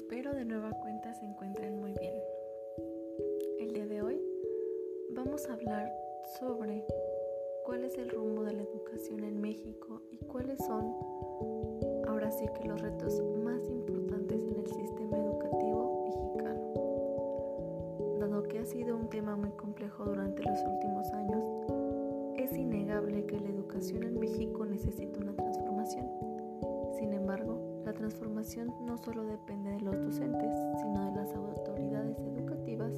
Espero de nueva cuenta se encuentren muy bien. El día de hoy vamos a hablar sobre cuál es el rumbo de la educación en México y cuáles son ahora sí que los retos más no solo depende de los docentes, sino de las autoridades educativas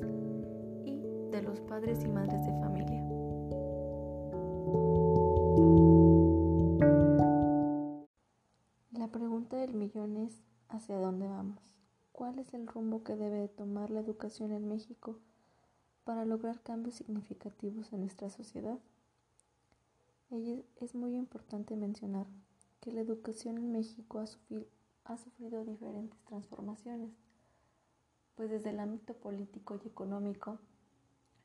y de los padres y madres de familia. La pregunta del millón es ¿hacia dónde vamos? ¿Cuál es el rumbo que debe de tomar la educación en México para lograr cambios significativos en nuestra sociedad? es muy importante mencionar que la educación en México ha sufrido, ha sufrido diferentes transformaciones, pues desde el ámbito político y económico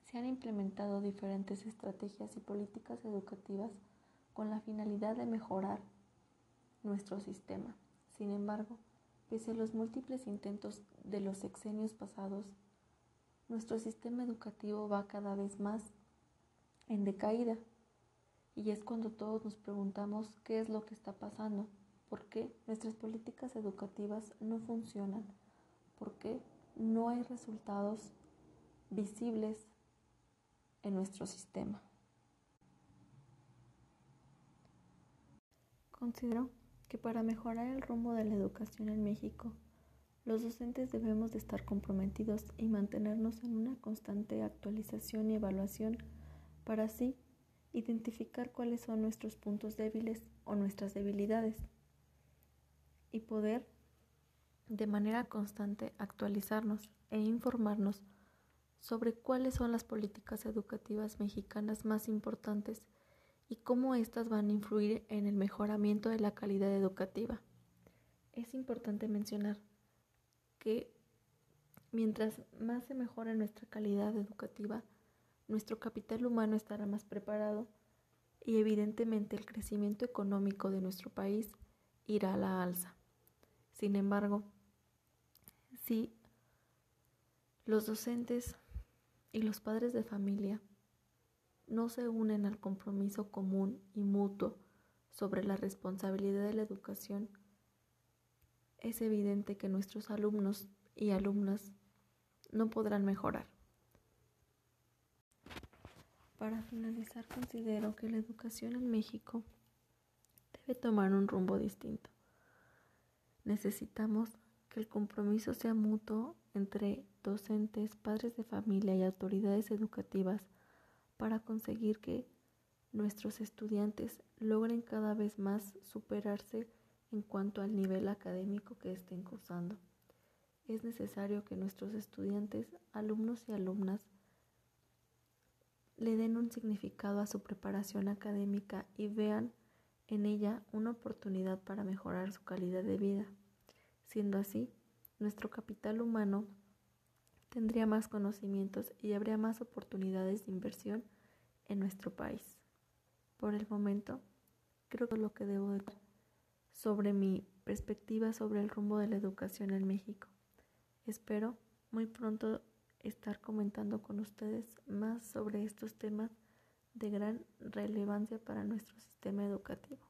se han implementado diferentes estrategias y políticas educativas con la finalidad de mejorar nuestro sistema. Sin embargo, pese a los múltiples intentos de los sexenios pasados, nuestro sistema educativo va cada vez más en decaída. Y es cuando todos nos preguntamos qué es lo que está pasando, por qué nuestras políticas educativas no funcionan, por qué no hay resultados visibles en nuestro sistema. Considero que para mejorar el rumbo de la educación en México, los docentes debemos de estar comprometidos y mantenernos en una constante actualización y evaluación para así identificar cuáles son nuestros puntos débiles o nuestras debilidades y poder de manera constante actualizarnos e informarnos sobre cuáles son las políticas educativas mexicanas más importantes y cómo éstas van a influir en el mejoramiento de la calidad educativa. Es importante mencionar que mientras más se mejore nuestra calidad educativa, nuestro capital humano estará más preparado y evidentemente el crecimiento económico de nuestro país irá a la alza. Sin embargo, si los docentes y los padres de familia no se unen al compromiso común y mutuo sobre la responsabilidad de la educación, es evidente que nuestros alumnos y alumnas no podrán mejorar. Para finalizar, considero que la educación en México debe tomar un rumbo distinto. Necesitamos que el compromiso sea mutuo entre docentes, padres de familia y autoridades educativas para conseguir que nuestros estudiantes logren cada vez más superarse en cuanto al nivel académico que estén cursando. Es necesario que nuestros estudiantes, alumnos y alumnas le den un significado a su preparación académica y vean en ella una oportunidad para mejorar su calidad de vida. Siendo así, nuestro capital humano tendría más conocimientos y habría más oportunidades de inversión en nuestro país. Por el momento, creo que lo que debo decir sobre mi perspectiva sobre el rumbo de la educación en México. Espero muy pronto estar comentando con ustedes más sobre estos temas de gran relevancia para nuestro sistema educativo.